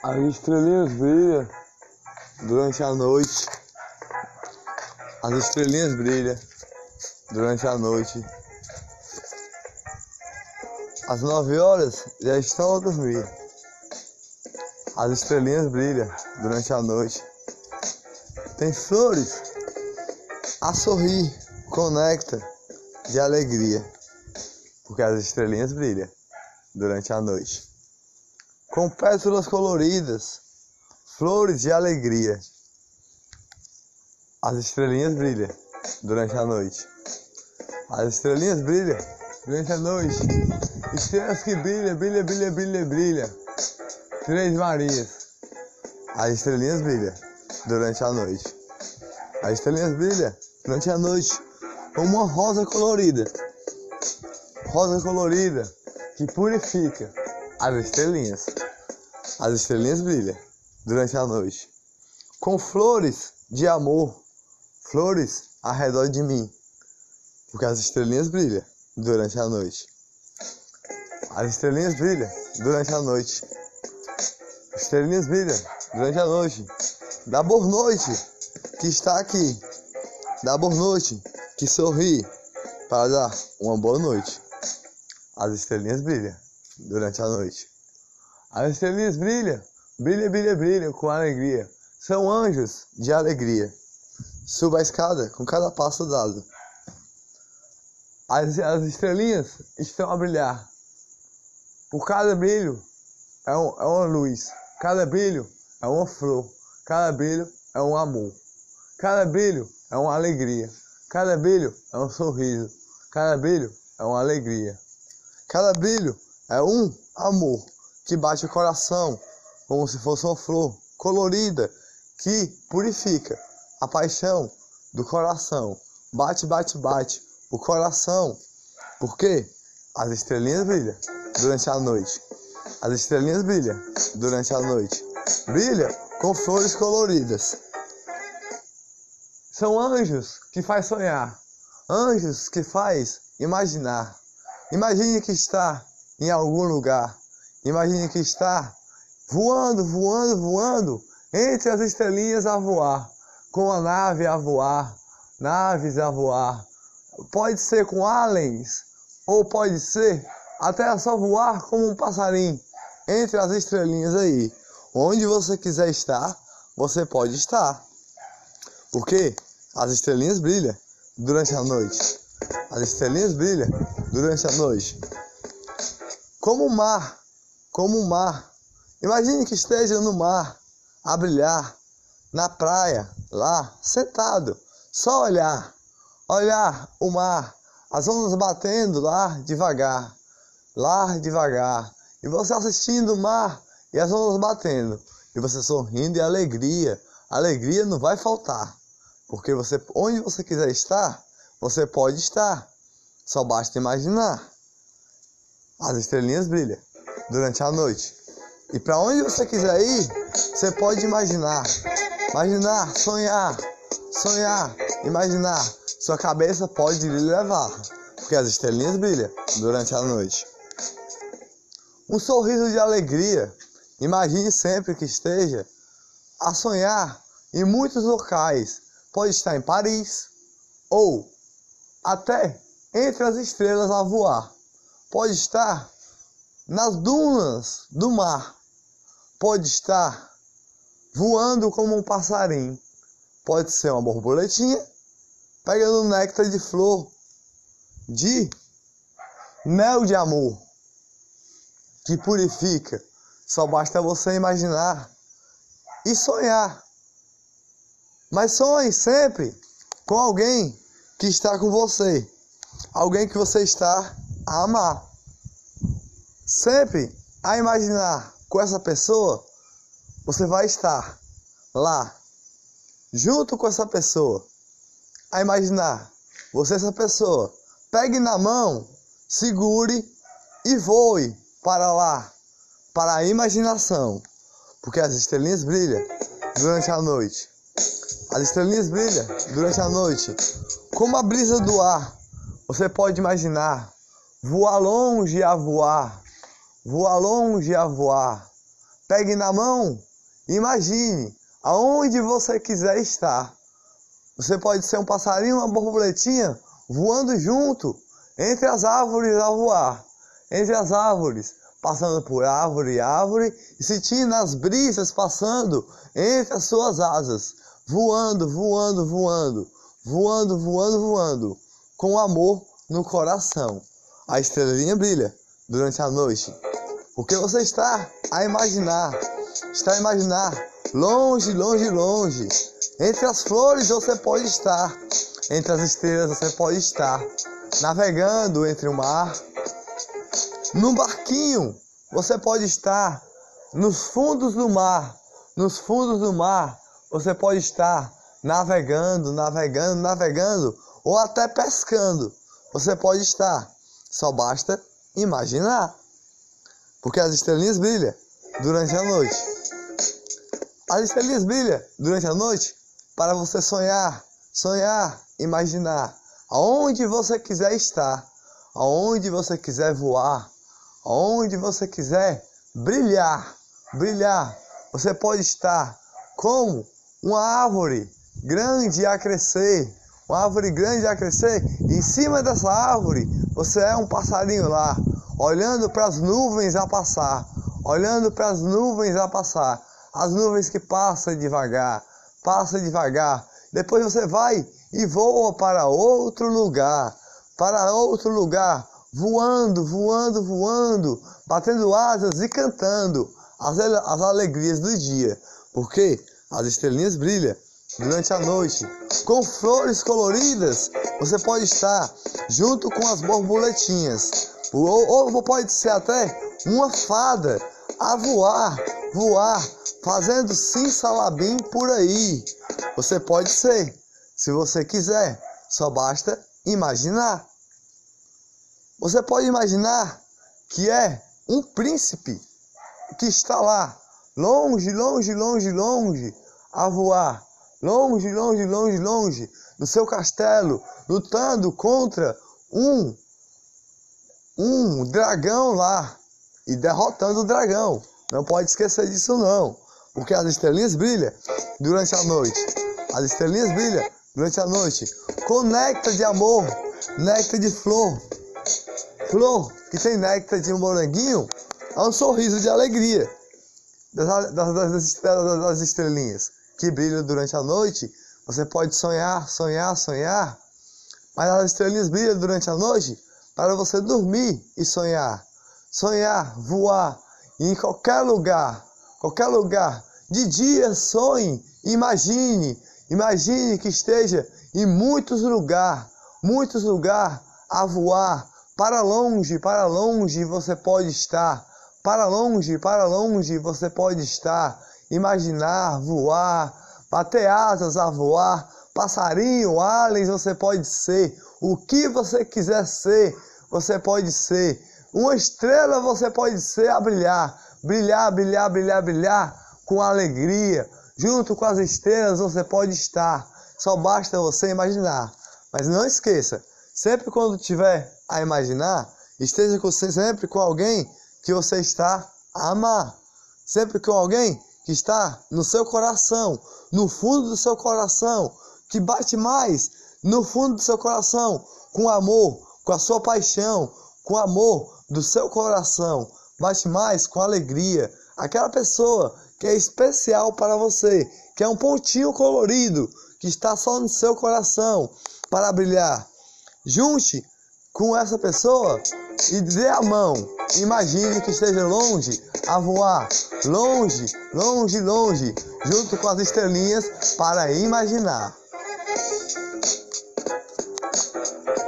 As estrelinhas brilham durante a noite. As estrelinhas brilham durante a noite. Às nove horas já estão a dormir. As estrelinhas brilham durante a noite. Tem flores a sorrir, conecta de alegria, porque as estrelinhas brilham durante a noite. Com pétalas coloridas, flores de alegria. As estrelinhas brilham durante a noite. As estrelinhas brilham durante a noite. Estrelas que brilham, brilha, brilha, brilha, brilha. Três Marias. As estrelinhas brilham durante a noite. As estrelinhas brilham durante a noite uma rosa colorida. Rosa colorida que purifica as estrelinhas. As estrelinhas brilham durante a noite com flores de amor, flores ao redor de mim, porque as estrelinhas brilham durante a noite. As estrelinhas brilham durante a noite. As estrelinhas brilham durante a noite. Da boa noite que está aqui Dá boa noite, que sorri para dar uma boa noite. As estrelinhas brilham durante a noite. As estrelinhas brilham, brilha, brilha, brilham com alegria. São anjos de alegria. Suba a escada com cada passo dado. As, as estrelinhas estão a brilhar. Por cada brilho é, um, é uma luz. Cada brilho é uma flor. Cada brilho é um amor. Cada brilho é uma alegria. Cada brilho é um sorriso. Cada brilho é uma alegria. Cada brilho é um amor que bate o coração como se fosse uma flor colorida que purifica a paixão do coração. Bate, bate, bate o coração. Porque as estrelinhas brilham durante a noite. As estrelinhas brilham durante a noite. Brilha com flores coloridas. São anjos que faz sonhar, anjos que faz imaginar. Imagine que está em algum lugar. Imagine que está voando, voando, voando entre as estrelinhas a voar, com a nave a voar, naves a voar. Pode ser com aliens, ou pode ser até só voar como um passarinho entre as estrelinhas aí. Onde você quiser estar, você pode estar. Por quê? As estrelinhas brilham durante a noite. As estrelinhas brilham durante a noite. Como o mar, como o mar. Imagine que esteja no mar, a brilhar, na praia, lá, sentado, só olhar, olhar o mar, as ondas batendo lá devagar, lá devagar, e você assistindo o mar e as ondas batendo, e você sorrindo e alegria, alegria não vai faltar. Porque você, onde você quiser estar, você pode estar. Só basta imaginar. As estrelinhas brilham durante a noite. E para onde você quiser ir, você pode imaginar. Imaginar, sonhar, sonhar, imaginar. Sua cabeça pode lhe levar, porque as estrelinhas brilham durante a noite. Um sorriso de alegria. Imagine sempre que esteja a sonhar em muitos locais pode estar em Paris ou até entre as estrelas a voar. Pode estar nas dunas do mar. Pode estar voando como um passarinho. Pode ser uma borboletinha pegando néctar de flor de mel de amor que purifica. Só basta você imaginar e sonhar. Mas sonhe sempre com alguém que está com você, alguém que você está a amar. Sempre a imaginar com essa pessoa, você vai estar lá, junto com essa pessoa, a imaginar você essa pessoa. Pegue na mão, segure e voe para lá, para a imaginação, porque as estrelinhas brilham durante a noite. As estrelinhas brilham durante a noite, como a brisa do ar. Você pode imaginar voar longe a voar, voar longe a voar, pegue na mão, imagine aonde você quiser estar. Você pode ser um passarinho, uma borboletinha voando junto entre as árvores a voar, entre as árvores, passando por árvore e árvore e sentindo as brisas passando entre as suas asas, voando, voando, voando, voando, voando, voando, com amor no coração. A estrelinha brilha durante a noite, porque você está a imaginar, está a imaginar longe, longe, longe. Entre as flores você pode estar, entre as estrelas você pode estar, navegando entre o mar. Num barquinho você pode estar nos fundos do mar, nos fundos do mar você pode estar navegando, navegando, navegando ou até pescando. Você pode estar, só basta imaginar. Porque as estrelinhas brilham durante a noite. As estrelinhas brilham durante a noite para você sonhar, sonhar, imaginar aonde você quiser estar, aonde você quiser voar, aonde você quiser brilhar, brilhar. Você pode estar como uma árvore grande a crescer, uma árvore grande a crescer, e em cima dessa árvore você é um passarinho lá, olhando para as nuvens a passar, olhando para as nuvens a passar, as nuvens que passam devagar, passam devagar. Depois você vai e voa para outro lugar, para outro lugar, voando, voando, voando, batendo asas e cantando as, as alegrias do dia. Porque as estrelinhas brilham durante a noite. Com flores coloridas, você pode estar junto com as borboletinhas. Ou, ou pode ser até uma fada a voar, voar, fazendo sim salabim por aí. Você pode ser, se você quiser, só basta imaginar. Você pode imaginar que é um príncipe que está lá, longe, longe, longe, longe, a voar, longe, longe, longe, longe do seu castelo, lutando contra um um dragão lá e derrotando o dragão. Não pode esquecer disso não, porque as estrelinhas brilham durante a noite. As estrelinhas brilham durante a noite com néctar de amor, néctar de flor. Flor que tem néctar de moranguinho, é um sorriso de alegria das, das, das, das estrelinhas que brilham durante a noite. Você pode sonhar, sonhar, sonhar, mas as estrelinhas brilham durante a noite para você dormir e sonhar. Sonhar, voar em qualquer lugar, qualquer lugar. De dia sonhe, imagine, imagine que esteja em muitos lugares, muitos lugares a voar. Para longe, para longe você pode estar. Para longe, para longe você pode estar. Imaginar, voar, bater asas a voar. Passarinho, aliens você pode ser. O que você quiser ser, você pode ser. Uma estrela você pode ser a brilhar. Brilhar, brilhar, brilhar, brilhar com alegria. Junto com as estrelas você pode estar. Só basta você imaginar. Mas não esqueça, sempre quando tiver a imaginar, esteja com, sempre com alguém que você está a amar. Sempre com alguém que está no seu coração, no fundo do seu coração, que bate mais no fundo do seu coração, com amor, com a sua paixão, com o amor do seu coração, bate mais com alegria. Aquela pessoa que é especial para você, que é um pontinho colorido, que está só no seu coração para brilhar. Junte com essa pessoa e dê a mão. Imagine que esteja longe a voar, longe, longe, longe, junto com as estrelinhas para imaginar.